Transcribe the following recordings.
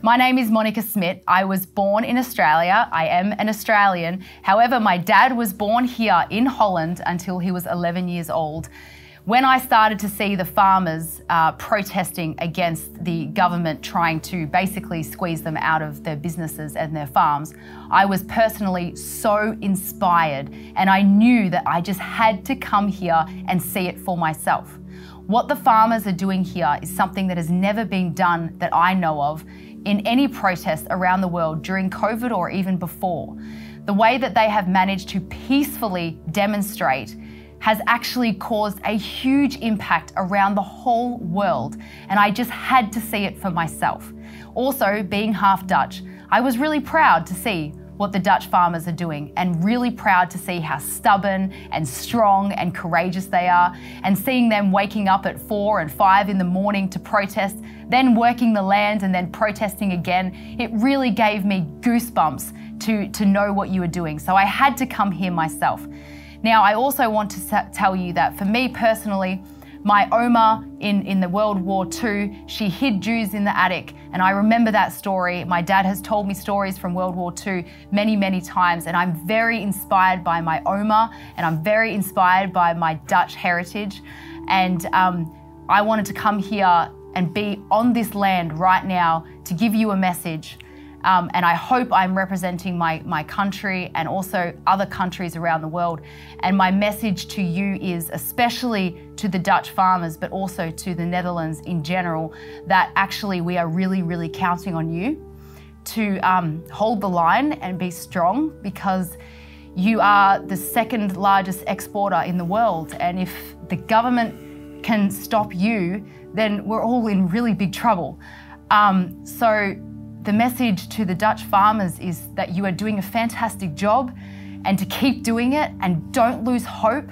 My name is Monica Smith. I was born in Australia. I am an Australian. However, my dad was born here in Holland until he was 11 years old. When I started to see the farmers uh, protesting against the government trying to basically squeeze them out of their businesses and their farms, I was personally so inspired and I knew that I just had to come here and see it for myself. What the farmers are doing here is something that has never been done that I know of in any protest around the world during COVID or even before. The way that they have managed to peacefully demonstrate has actually caused a huge impact around the whole world, and I just had to see it for myself. Also, being half Dutch, I was really proud to see what the Dutch farmers are doing and really proud to see how stubborn and strong and courageous they are and seeing them waking up at four and five in the morning to protest, then working the land and then protesting again. It really gave me goosebumps to, to know what you were doing. So I had to come here myself. Now, I also want to tell you that for me personally, my Oma in, in the World War II, she hid Jews in the attic. And I remember that story. My dad has told me stories from World War II many, many times. And I'm very inspired by my Oma and I'm very inspired by my Dutch heritage. And um, I wanted to come here and be on this land right now to give you a message um, and I hope I'm representing my, my country and also other countries around the world. And my message to you is, especially to the Dutch farmers, but also to the Netherlands in general, that actually we are really, really counting on you to um, hold the line and be strong because you are the second largest exporter in the world. And if the government can stop you, then we're all in really big trouble. Um, so the message to the Dutch farmers is that you are doing a fantastic job and to keep doing it and don't lose hope.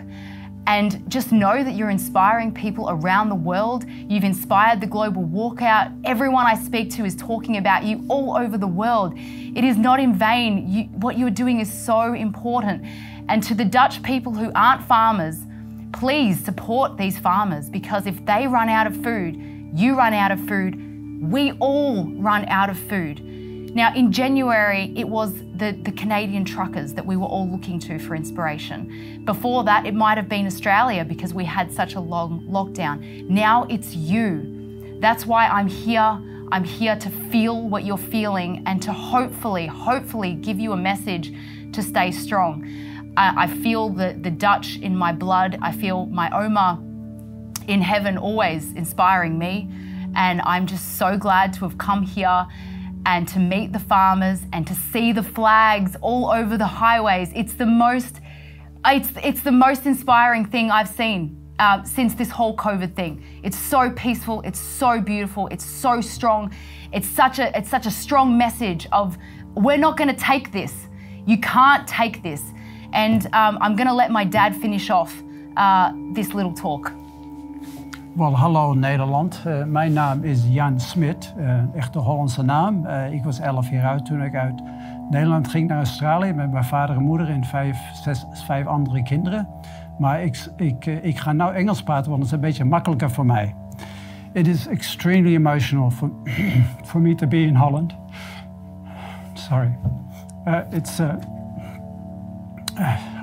And just know that you're inspiring people around the world. You've inspired the global walkout. Everyone I speak to is talking about you all over the world. It is not in vain. You, what you're doing is so important. And to the Dutch people who aren't farmers, please support these farmers because if they run out of food, you run out of food, we all run out of food. Now, in January, it was the, the Canadian truckers that we were all looking to for inspiration. Before that, it might have been Australia because we had such a long lockdown. Now it's you. That's why I'm here. I'm here to feel what you're feeling and to hopefully, hopefully give you a message to stay strong. I, I feel the, the Dutch in my blood. I feel my Oma in heaven always inspiring me. And I'm just so glad to have come here and to meet the farmers and to see the flags all over the highways. It's the most, it's, it's the most inspiring thing I've seen uh, since this whole COVID thing. It's so peaceful. It's so beautiful. It's so strong. It's such a, it's such a strong message of we're not going to take this. You can't take this. And um, I'm going to let my dad finish off uh, this little talk. Wel, hallo Nederland. Uh, mijn naam is Jan Smit, uh, echt de Hollandse naam. Uh, ik was 11 jaar oud toen ik uit Nederland ging naar Australië met mijn vader en moeder en vijf, zes, vijf andere kinderen. Maar ik, ik, ik ga nu Engels praten, want het is een beetje makkelijker voor mij. It is extremely emotional for, for me to be in Holland. Sorry. it's,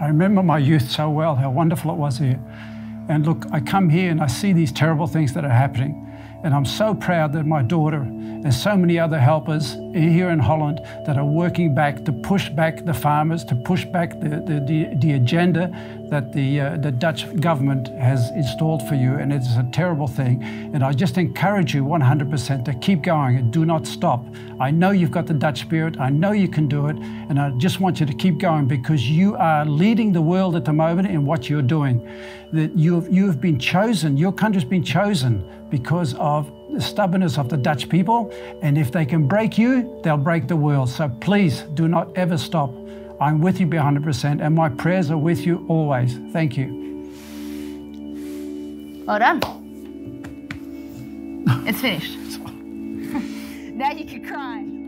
I remember my youth so well, how wonderful it was here. And look, I come here and I see these terrible things that are happening. And I'm so proud that my daughter and so many other helpers here in Holland that are working back to push back the farmers, to push back the, the, the, agenda that the, uh, the Dutch government has installed for you. And it's a terrible thing. And I just encourage you 100% to keep going and do not stop. I know you've got the Dutch spirit. I know you can do it. And I just want you to keep going because you are leading the world at the moment in what you're doing. That you've, you've been chosen, your country's been chosen because of the stubbornness of the Dutch people. And if they can break you, they'll break the world. So please do not ever stop. I'm with you 100%, and my prayers are with you always. Thank you. Well done. it's finished. now you can cry.